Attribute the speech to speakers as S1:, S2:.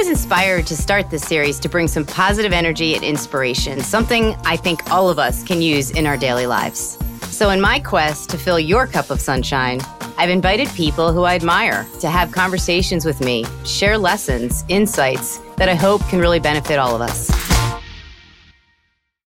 S1: was inspired to start this series to bring some positive energy and inspiration, something I think all of us can use in our daily lives. So, in my quest to fill your cup of sunshine, I've invited people who I admire to have conversations with me, share lessons, insights that I hope can really benefit all of us.